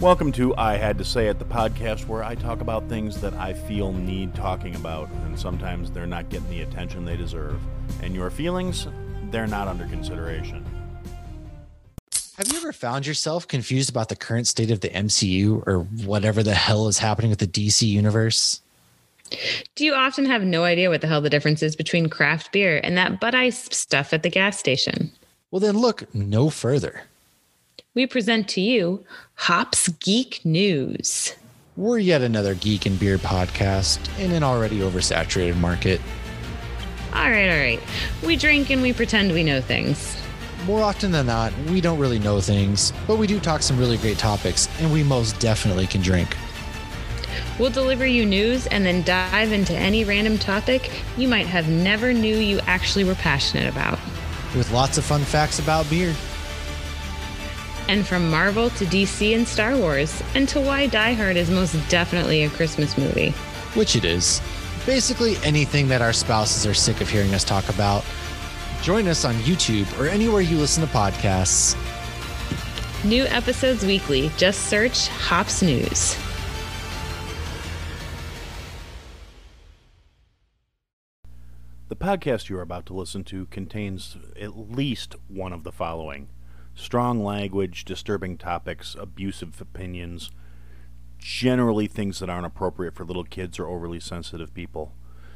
Welcome to I Had to Say It, the podcast where I talk about things that I feel need talking about, and sometimes they're not getting the attention they deserve. And your feelings, they're not under consideration. Have you ever found yourself confused about the current state of the MCU or whatever the hell is happening with the DC universe? Do you often have no idea what the hell the difference is between craft beer and that Bud Ice stuff at the gas station? Well, then look no further. We present to you Hops Geek News. We're yet another geek and beer podcast in an already oversaturated market. All right, all right. We drink and we pretend we know things. More often than not, we don't really know things, but we do talk some really great topics, and we most definitely can drink. We'll deliver you news and then dive into any random topic you might have never knew you actually were passionate about. With lots of fun facts about beer. And from Marvel to DC and Star Wars, and to why Die Hard is most definitely a Christmas movie. Which it is. Basically anything that our spouses are sick of hearing us talk about. Join us on YouTube or anywhere you listen to podcasts. New episodes weekly. Just search Hops News. The podcast you are about to listen to contains at least one of the following strong language, disturbing topics, abusive opinions, generally things that aren't appropriate for little kids or overly sensitive people.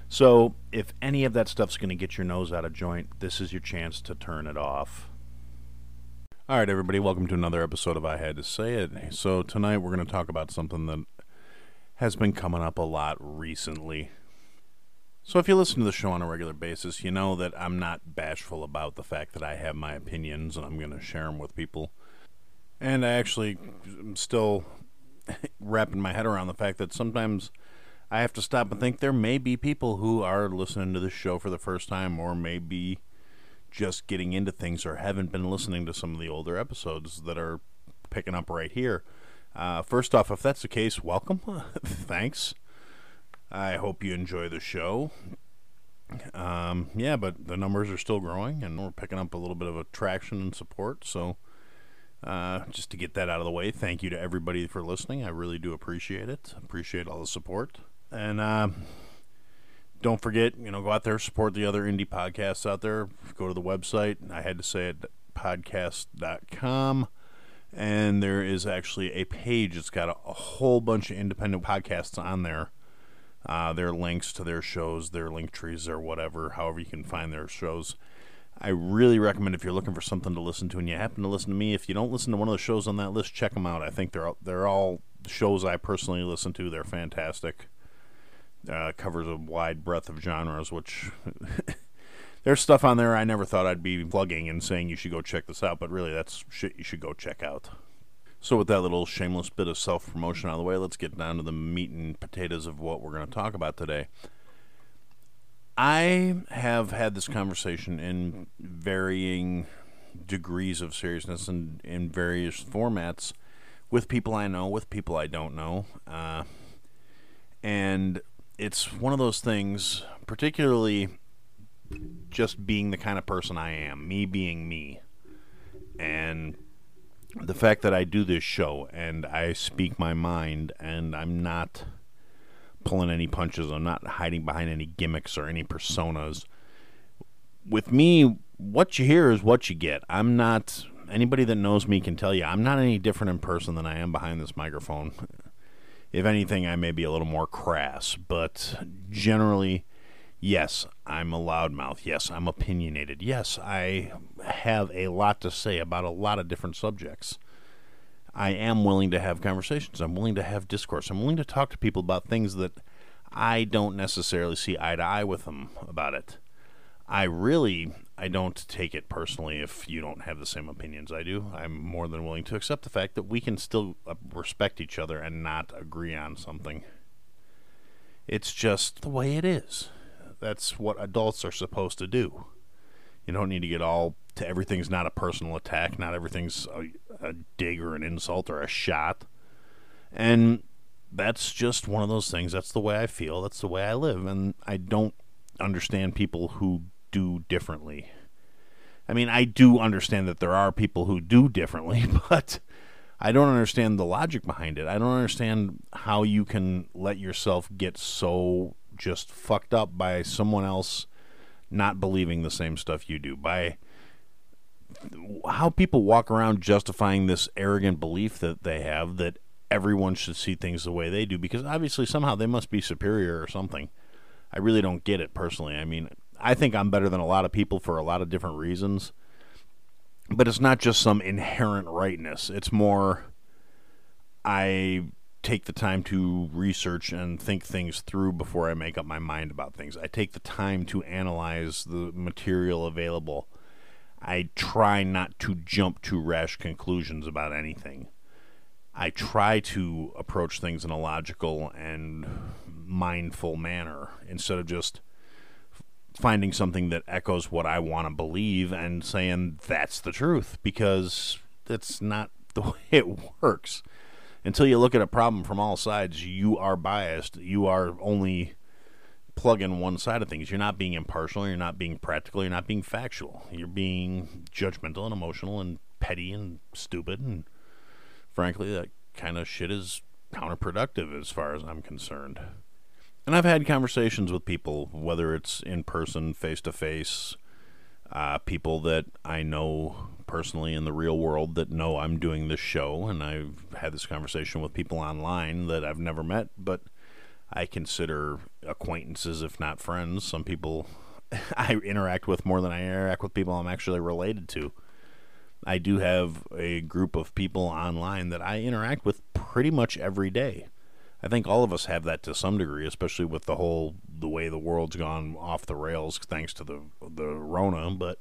So, if any of that stuff's going to get your nose out of joint, this is your chance to turn it off. All right, everybody, welcome to another episode of I Had to Say It. So, tonight we're going to talk about something that has been coming up a lot recently. So, if you listen to the show on a regular basis, you know that I'm not bashful about the fact that I have my opinions and I'm going to share them with people. And I actually am still wrapping my head around the fact that sometimes I have to stop and think there may be people who are listening to this show for the first time or maybe just getting into things or haven't been listening to some of the older episodes that are picking up right here. Uh, first off, if that's the case, welcome. Thanks. I hope you enjoy the show. Um, yeah, but the numbers are still growing, and we're picking up a little bit of attraction and support. So, uh, just to get that out of the way, thank you to everybody for listening. I really do appreciate it. Appreciate all the support, and uh, don't forget, you know, go out there support the other indie podcasts out there. Go to the website. I had to say it, podcast.com. And there is actually a page. It's got a, a whole bunch of independent podcasts on there uh, their links to their shows, their link trees, or whatever, however you can find their shows. I really recommend if you're looking for something to listen to and you happen to listen to me. If you don't listen to one of the shows on that list, check them out. I think they're they're all shows I personally listen to. They're fantastic. Uh, covers a wide breadth of genres, which there's stuff on there I never thought I'd be plugging and saying you should go check this out, but really that's shit you should go check out. So, with that little shameless bit of self promotion out of the way, let's get down to the meat and potatoes of what we're going to talk about today. I have had this conversation in varying degrees of seriousness and in various formats with people I know, with people I don't know. Uh, and it's one of those things, particularly just being the kind of person I am, me being me. And the fact that I do this show and I speak my mind and I'm not pulling any punches, I'm not hiding behind any gimmicks or any personas. With me, what you hear is what you get. I'm not anybody that knows me can tell you I'm not any different in person than I am behind this microphone. If anything, I may be a little more crass, but generally Yes, I'm a loudmouth. Yes, I'm opinionated. Yes, I have a lot to say about a lot of different subjects. I am willing to have conversations. I'm willing to have discourse. I'm willing to talk to people about things that I don't necessarily see eye to eye with them about it. I really I don't take it personally if you don't have the same opinions I do. I'm more than willing to accept the fact that we can still uh, respect each other and not agree on something. It's just the way it is. That's what adults are supposed to do. You don't need to get all to everything's not a personal attack, not everything's a, a dig or an insult or a shot. And that's just one of those things. That's the way I feel. That's the way I live. And I don't understand people who do differently. I mean, I do understand that there are people who do differently, but I don't understand the logic behind it. I don't understand how you can let yourself get so just fucked up by someone else not believing the same stuff you do. By how people walk around justifying this arrogant belief that they have that everyone should see things the way they do because obviously somehow they must be superior or something. I really don't get it personally. I mean, I think I'm better than a lot of people for a lot of different reasons. But it's not just some inherent rightness. It's more I take the time to research and think things through before I make up my mind about things. I take the time to analyze the material available. I try not to jump to rash conclusions about anything. I try to approach things in a logical and mindful manner instead of just finding something that echoes what I want to believe and saying that's the truth because that's not the way it works. Until you look at a problem from all sides, you are biased. You are only plugging one side of things. You're not being impartial. You're not being practical. You're not being factual. You're being judgmental and emotional and petty and stupid. And frankly, that kind of shit is counterproductive as far as I'm concerned. And I've had conversations with people, whether it's in person, face to face, people that I know personally in the real world that know I'm doing this show, and I've had this conversation with people online that I've never met, but I consider acquaintances, if not friends. Some people I interact with more than I interact with people I'm actually related to. I do have a group of people online that I interact with pretty much every day. I think all of us have that to some degree, especially with the whole the way the world's gone off the rails thanks to the the Rona. But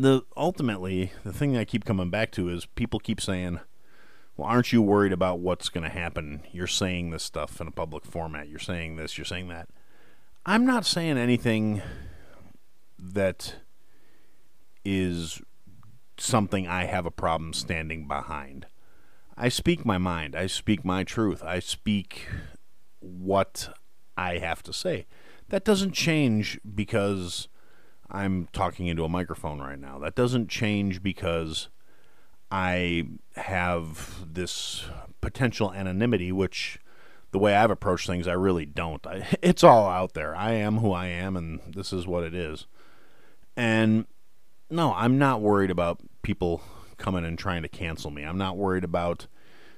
the ultimately the thing I keep coming back to is people keep saying, "Well, aren't you worried about what's going to happen? You're saying this stuff in a public format. You're saying this. You're saying that." I'm not saying anything that is something I have a problem standing behind. I speak my mind. I speak my truth. I speak what I have to say. That doesn't change because I'm talking into a microphone right now. That doesn't change because I have this potential anonymity, which the way I've approached things, I really don't. I, it's all out there. I am who I am, and this is what it is. And no, I'm not worried about people coming and trying to cancel me. I'm not worried about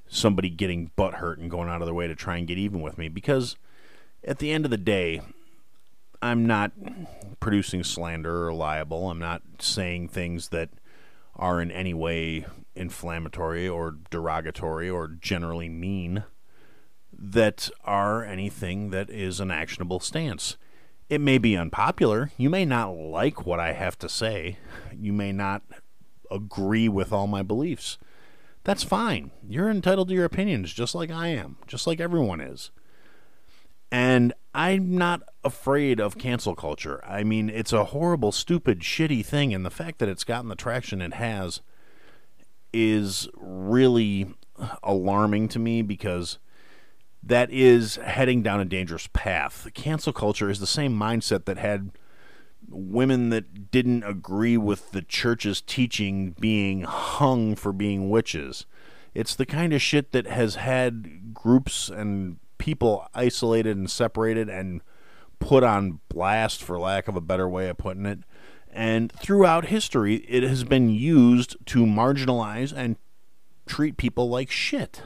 somebody getting butt hurt and going out of their way to try and get even with me because at the end of the day, I'm not producing slander or libel. I'm not saying things that are in any way inflammatory or derogatory or generally mean that are anything that is an actionable stance. It may be unpopular. You may not like what I have to say. You may not agree with all my beliefs. That's fine. You're entitled to your opinions, just like I am, just like everyone is. And I'm not afraid of cancel culture. I mean, it's a horrible, stupid, shitty thing, and the fact that it's gotten the traction it has is really alarming to me because that is heading down a dangerous path. Cancel culture is the same mindset that had women that didn't agree with the church's teaching being hung for being witches. It's the kind of shit that has had groups and people isolated and separated and put on blast, for lack of a better way of putting it. And throughout history, it has been used to marginalize and treat people like shit.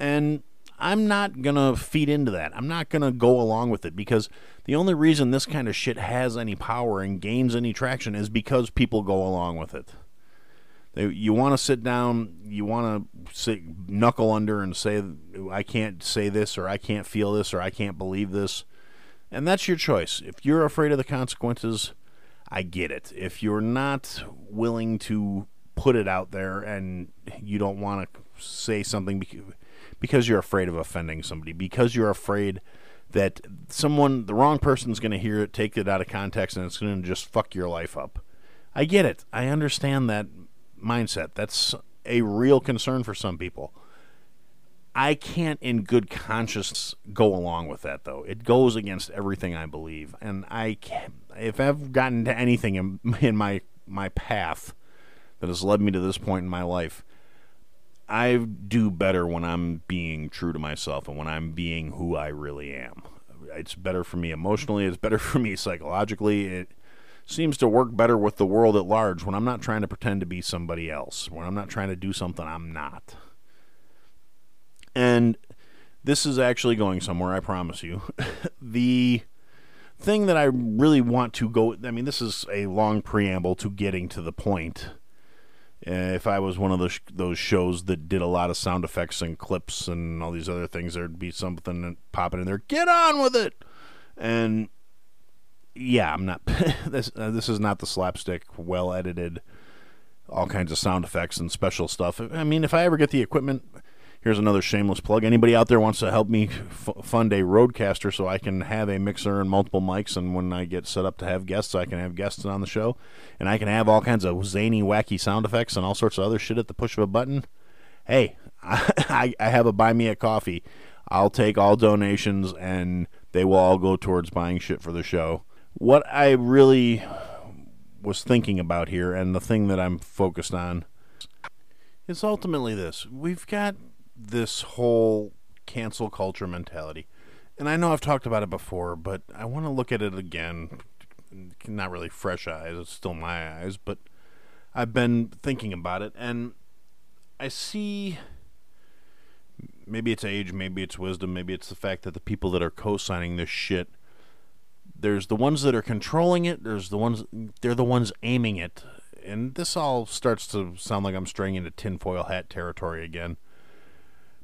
And I'm not going to feed into that. I'm not going to go along with it because the only reason this kind of shit has any power and gains any traction is because people go along with it. They, you want to sit down, you want to sit knuckle under and say, I can't say this, or I can't feel this, or I can't believe this. And that's your choice. If you're afraid of the consequences, I get it. If you're not willing to put it out there and you don't want to say something because you're afraid of offending somebody, because you're afraid that someone, the wrong person's going to hear it, take it out of context, and it's going to just fuck your life up. I get it. I understand that mindset. That's a real concern for some people. I can't, in good conscience, go along with that, though. It goes against everything I believe, and I, can, if I've gotten to anything in, in my my path that has led me to this point in my life. I do better when I'm being true to myself and when I'm being who I really am. It's better for me emotionally, it's better for me psychologically. It seems to work better with the world at large when I'm not trying to pretend to be somebody else, when I'm not trying to do something I'm not. And this is actually going somewhere, I promise you. the thing that I really want to go I mean this is a long preamble to getting to the point. Uh, if I was one of those those shows that did a lot of sound effects and clips and all these other things, there'd be something popping in there. Get on with it, and yeah, I'm not. this uh, this is not the slapstick, well edited, all kinds of sound effects and special stuff. I mean, if I ever get the equipment, here's another shameless plug. Anybody out there wants to help me f- fund a RODECaster so I can have a mixer and multiple mics, and when I get set up to have guests, I can have guests on the show, and I can have all kinds of zany, wacky sound effects and all sorts of other shit at the push of a button. Hey, I, I have a buy me a coffee. I'll take all donations, and they will all go towards buying shit for the show. What I really was thinking about here, and the thing that I'm focused on, is ultimately this: we've got this whole cancel culture mentality. And I know I've talked about it before, but I want to look at it again. Not really fresh eyes, it's still my eyes, but I've been thinking about it and I see maybe it's age, maybe it's wisdom, maybe it's the fact that the people that are co-signing this shit there's the ones that are controlling it, there's the ones they're the ones aiming it. And this all starts to sound like I'm straying into tinfoil hat territory again.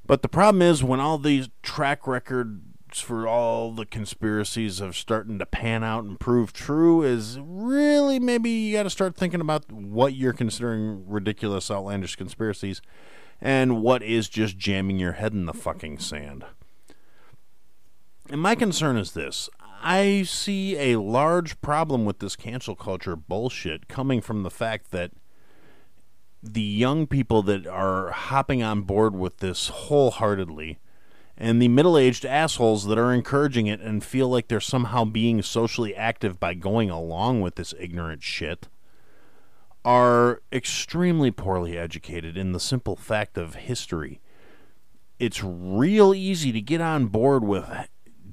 But the problem is when all these track records for all the conspiracies of starting to pan out and prove true is really maybe you got to start thinking about what you're considering ridiculous, outlandish conspiracies and what is just jamming your head in the fucking sand. And my concern is this I see a large problem with this cancel culture bullshit coming from the fact that the young people that are hopping on board with this wholeheartedly and the middle aged assholes that are encouraging it and feel like they're somehow being socially active by going along with this ignorant shit are extremely poorly educated in the simple fact of history. It's real easy to get on board with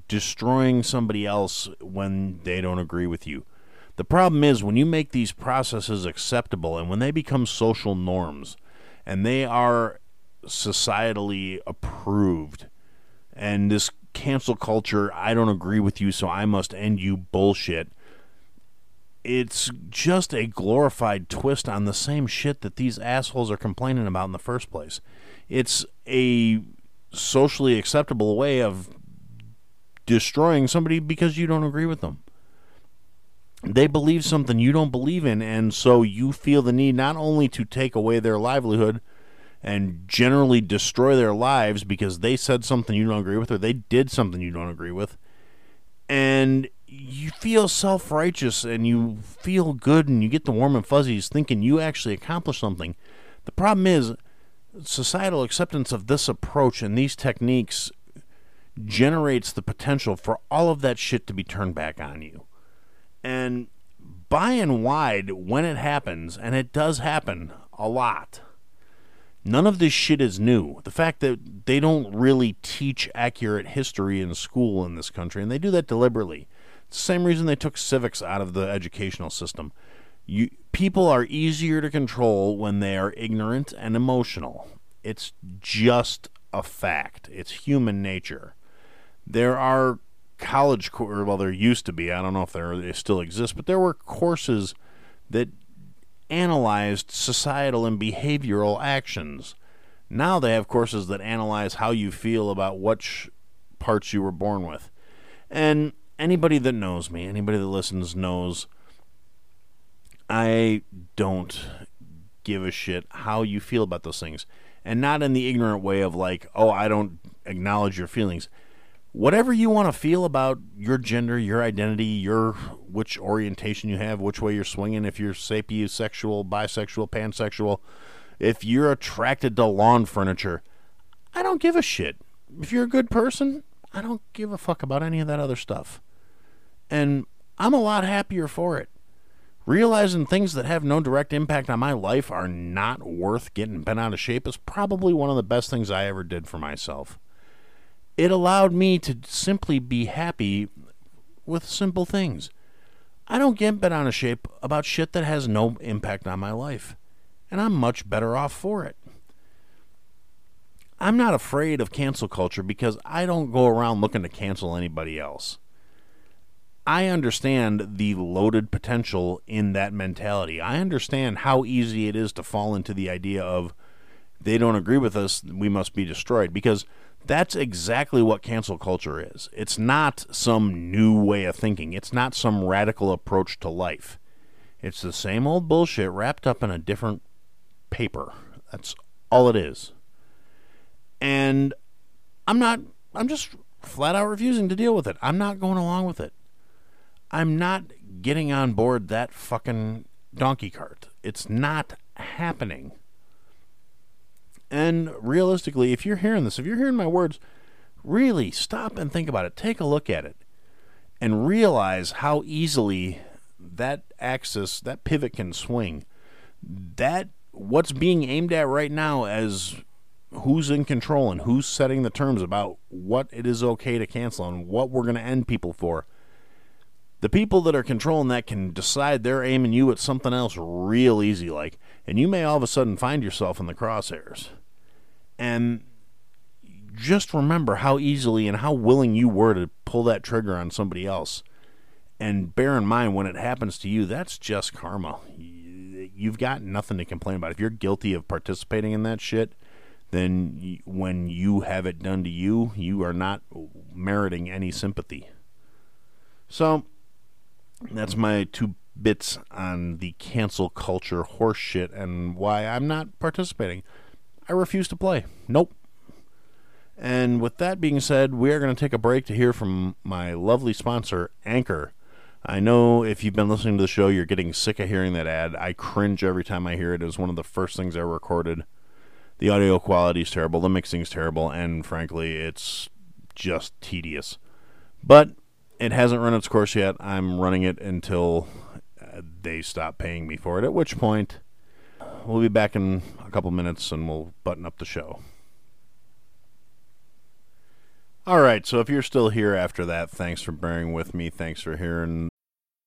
destroying somebody else when they don't agree with you. The problem is when you make these processes acceptable and when they become social norms and they are societally approved and this cancel culture, I don't agree with you, so I must end you bullshit. It's just a glorified twist on the same shit that these assholes are complaining about in the first place. It's a socially acceptable way of destroying somebody because you don't agree with them they believe something you don't believe in, and so you feel the need not only to take away their livelihood and generally destroy their lives because they said something you don't agree with or they did something you don't agree with, and you feel self righteous and you feel good and you get the warm and fuzzies thinking you actually accomplished something. The problem is, societal acceptance of this approach and these techniques generates the potential for all of that shit to be turned back on you. And by and wide, when it happens, and it does happen a lot, none of this shit is new. The fact that they don't really teach accurate history in school in this country, and they do that deliberately. It's the same reason they took civics out of the educational system. You, people are easier to control when they are ignorant and emotional. It's just a fact. It's human nature. There are college course. Well, there used to be. I don't know if there they still exist, but there were courses that analyzed societal and behavioral actions. Now they have courses that analyze how you feel about which parts you were born with. And anybody that knows me, anybody that listens knows I don't give a shit how you feel about those things. And not in the ignorant way of like, oh, I don't acknowledge your feelings whatever you want to feel about your gender, your identity, your which orientation you have, which way you're swinging, if you're sapiosexual, bisexual, pansexual, if you're attracted to lawn furniture, I don't give a shit. If you're a good person, I don't give a fuck about any of that other stuff. And I'm a lot happier for it. Realizing things that have no direct impact on my life are not worth getting bent out of shape is probably one of the best things I ever did for myself. It allowed me to simply be happy with simple things. I don't get bent out of shape about shit that has no impact on my life, and I'm much better off for it. I'm not afraid of cancel culture because I don't go around looking to cancel anybody else. I understand the loaded potential in that mentality. I understand how easy it is to fall into the idea of they don't agree with us, we must be destroyed because that's exactly what cancel culture is. It's not some new way of thinking. It's not some radical approach to life. It's the same old bullshit wrapped up in a different paper. That's all it is. And I'm not I'm just flat out refusing to deal with it. I'm not going along with it. I'm not getting on board that fucking donkey cart. It's not happening. And realistically, if you're hearing this, if you're hearing my words, really stop and think about it. Take a look at it and realize how easily that axis, that pivot can swing. That what's being aimed at right now as who's in control and who's setting the terms about what it is okay to cancel and what we're going to end people for the people that are controlling that can decide they're aiming you at something else real easy like and you may all of a sudden find yourself in the crosshairs and just remember how easily and how willing you were to pull that trigger on somebody else. And bear in mind when it happens to you that's just karma. You've got nothing to complain about. If you're guilty of participating in that shit then when you have it done to you you are not meriting any sympathy. So that's my two bits on the cancel culture horseshit and why I'm not participating. I refuse to play. Nope. And with that being said, we are going to take a break to hear from my lovely sponsor, Anchor. I know if you've been listening to the show, you're getting sick of hearing that ad. I cringe every time I hear it. It was one of the first things I recorded. The audio quality is terrible, the mixing is terrible, and frankly, it's just tedious. But it hasn't run its course yet. I'm running it until uh, they stop paying me for it, at which point we'll be back in a couple minutes and we'll button up the show. All right, so if you're still here after that, thanks for bearing with me. Thanks for hearing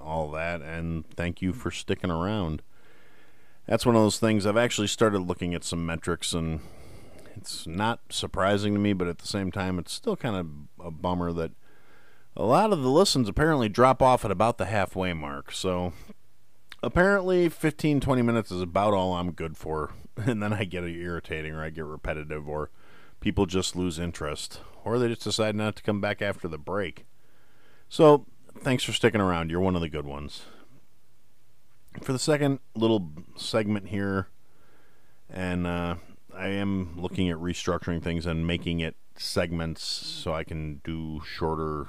all that, and thank you for sticking around. That's one of those things I've actually started looking at some metrics, and it's not surprising to me, but at the same time, it's still kind of a bummer that a lot of the listens apparently drop off at about the halfway mark. So apparently 15 20 minutes is about all I'm good for and then I get irritating or I get repetitive or people just lose interest or they just decide not to come back after the break. So thanks for sticking around. You're one of the good ones. For the second little segment here, and uh, I am looking at restructuring things and making it segments so I can do shorter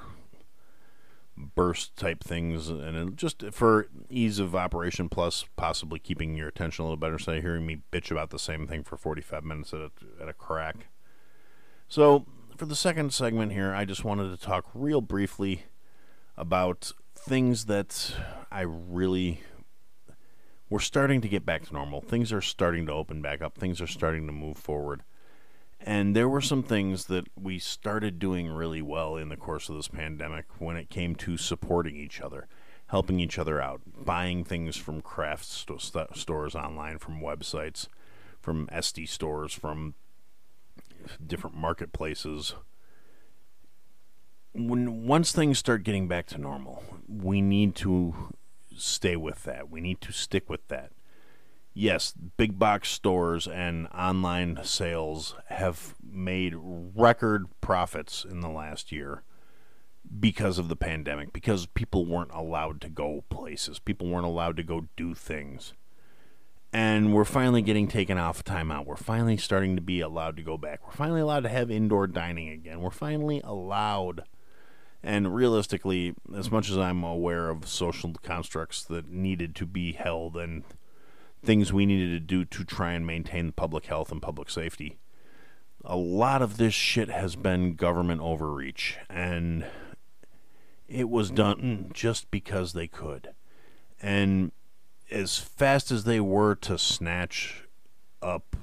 burst type things and just for ease of operation plus possibly keeping your attention a little better instead of hearing me bitch about the same thing for 45 minutes at a, at a crack so for the second segment here i just wanted to talk real briefly about things that I really we're starting to get back to normal. Things are starting to open back up. Things are starting to move forward. And there were some things that we started doing really well in the course of this pandemic when it came to supporting each other, helping each other out, buying things from craft st- stores online, from websites, from Etsy stores, from different marketplaces, when once things start getting back to normal, we need to stay with that. We need to stick with that. Yes, big box stores and online sales have made record profits in the last year. because of the pandemic, because people weren't allowed to go places, people weren't allowed to go do things. And we're finally getting taken off timeout. We're finally starting to be allowed to go back. We're finally allowed to have indoor dining again. We're finally allowed. And realistically, as much as I'm aware of social constructs that needed to be held and things we needed to do to try and maintain public health and public safety, a lot of this shit has been government overreach. And it was done just because they could. And as fast as they were to snatch up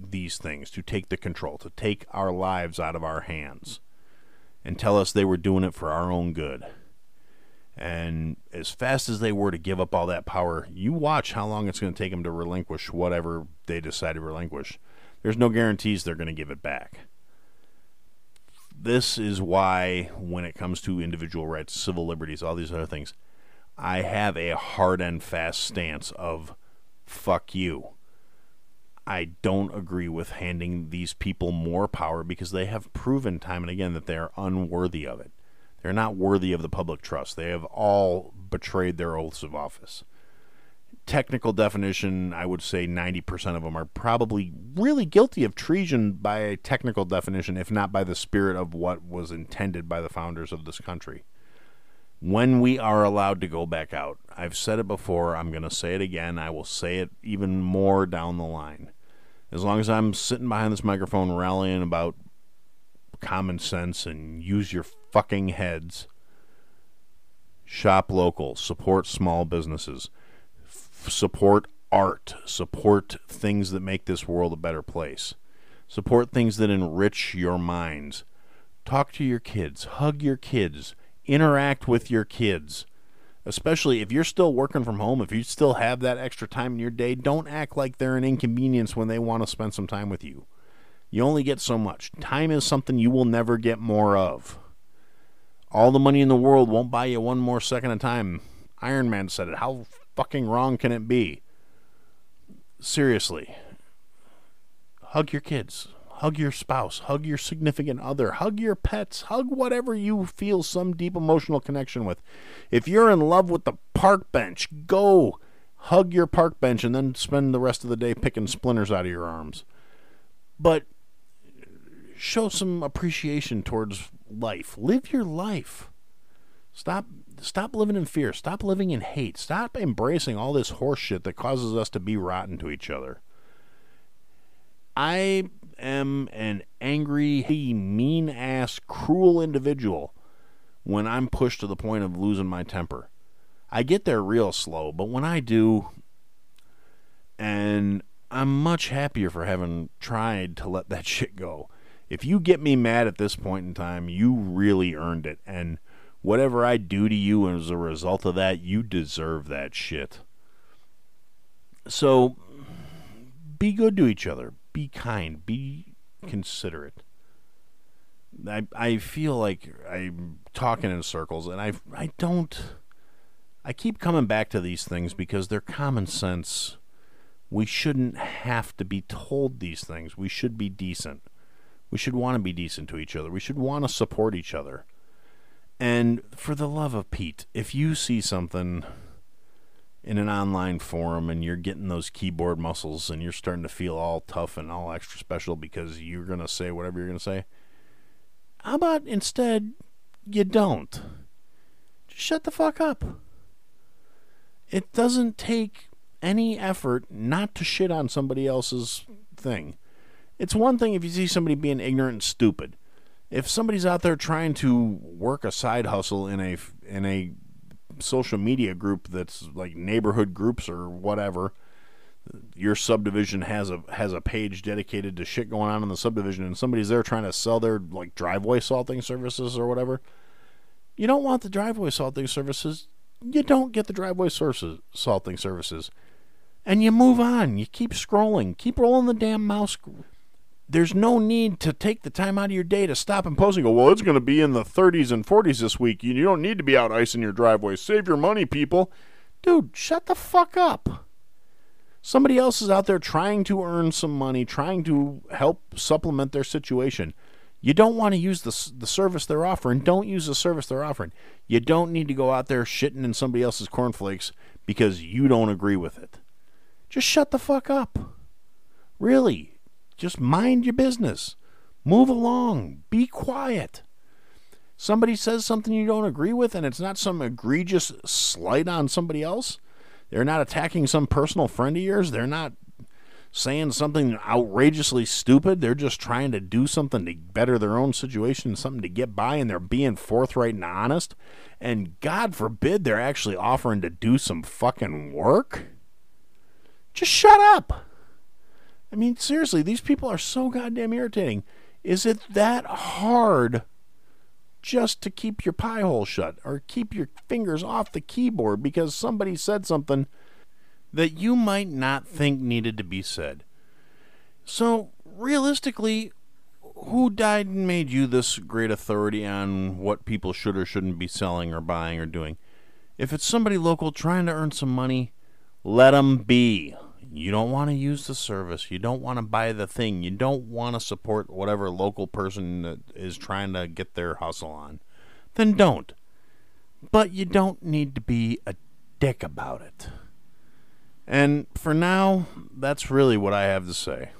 these things, to take the control, to take our lives out of our hands, and tell us they were doing it for our own good. And as fast as they were to give up all that power, you watch how long it's going to take them to relinquish whatever they decide to relinquish. There's no guarantees they're going to give it back this is why, when it comes to individual rights, civil liberties, all these other things, I have a hard and fast stance of fuck you. I don't agree with handing these people more power because they have proven time and again that they are unworthy of it. They're not worthy of the public trust. They have all betrayed their oaths of office technical definition, I would say 90% of them are probably really guilty of treason by a technical definition, if not by the spirit of what was intended by the founders of this country. When we are allowed to go back out, I've said it before, I'm going to say it again, I will say it even more down the line. As long as I'm sitting behind this microphone rallying about common sense and use your fucking heads, shop local, support small businesses support art, support things that make this world a better place, support things that enrich your minds. Talk to your kids, hug your kids, interact with your kids. Especially if you're still working from home, if you still have that extra time in your day, don't act like they're an inconvenience when they want to spend some time with you. You only get so much. Time is something you will never get more of. All the money in the world won't buy you one more second of time. Iron Man said it. How fucking wrong can it be? Seriously. Hug your kids. Hug your spouse. Hug your significant other. Hug your pets. Hug whatever you feel some deep emotional connection with. If you're in love with the park bench, go hug your park bench and then spend the rest of the day picking splinters out of your arms. But show some appreciation towards life. Live your life. Stop stop living in fear. Stop living in hate. Stop embracing all this horseshit that causes us to be rotten to each other. I am an angry, mean ass, cruel individual when I'm pushed to the point of losing my temper. I get there real slow, but when I do, and I'm much happier for having tried to let that shit go. If you get me mad at this point in time, you really earned it. And whatever I do to you as a result of that, you deserve that shit. So be good to each other. Be kind. Be considerate. I I feel like I'm talking in circles and I I don't I keep coming back to these things because they're common sense. We shouldn't have to be told these things. We should be decent. We should want to be decent to each other. We should want to support each other. And for the love of Pete, if you see something in an online forum and you're getting those keyboard muscles and you're starting to feel all tough and all extra special because you're going to say whatever you're going to say, how about instead you don't? Just shut the fuck up. It doesn't take any effort not to shit on somebody else's thing. It's one thing if you see somebody being ignorant and stupid if somebody's out there trying to work a side hustle in a in a social media group that's like neighborhood groups or whatever your subdivision has a has a page dedicated to shit going on in the subdivision and somebody's there trying to sell their like driveway salting services or whatever you don't want the driveway salting services. You don't get the driveway sources salting services. And you move on. You keep scrolling. Keep rolling the damn mouse there's no need to take the time out of your day to stop and pause and go, well, it's going to be in the 30s and 40s this week. You don't need to be out icing your driveway. Save your money, people. Dude, shut the fuck up. Somebody else is out there trying to earn some money, trying to help supplement their situation. You don't want to use the, the service they're offering. Don't use the service they're offering. You don't need to go out there shitting in somebody else's cornflakes because you don't agree with it. Just shut the fuck up. Really. Just mind your business. Move along. Be quiet. Somebody says something you don't agree with and it's not some egregious slight on somebody else. They're not attacking some personal friend of yours. They're not saying something outrageously stupid. They're just trying to do something to better their own situation, something to get by, and they're being forthright and honest. And God forbid they're actually offering to do some fucking work. Just shut up. I mean, seriously, these people are so goddamn irritating. Is it that hard just to keep your pie hole shut or keep your fingers off the keyboard because somebody said something that you might not think needed to be said. So, realistically, who died and made you this great authority on what people should or shouldn't be selling or buying or doing? If it's somebody local trying to earn some money, let them be. You don't want to use the service. You don't want to buy the thing. You don't want to support whatever local person is trying to get their hustle on. Then don't. But you don't need to be a dick about it. And for now, that's really what I have to say.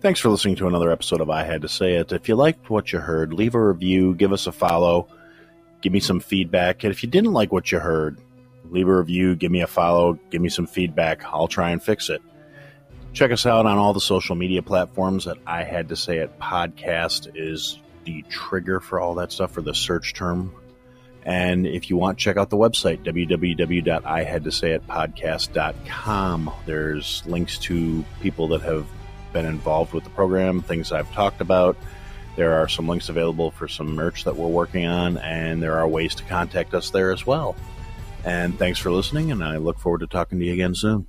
Thanks for listening to another episode of I Had to Say It. If you liked what you heard, leave a review, give us a follow, give me some feedback. And if you didn't like what you heard, leave a review, give me a follow, give me some feedback. I'll try and fix it. Check us out on all the social media platforms that I Had to Say It podcast is the trigger for all that stuff for the search term and if you want, check out the website, www.ihadtosayitpodcast.com. There's links to people that have been involved with the program, things I've talked about. There are some links available for some merch that we're working on, and there are ways to contact us there as well. And thanks for listening, and I look forward to talking to you again soon.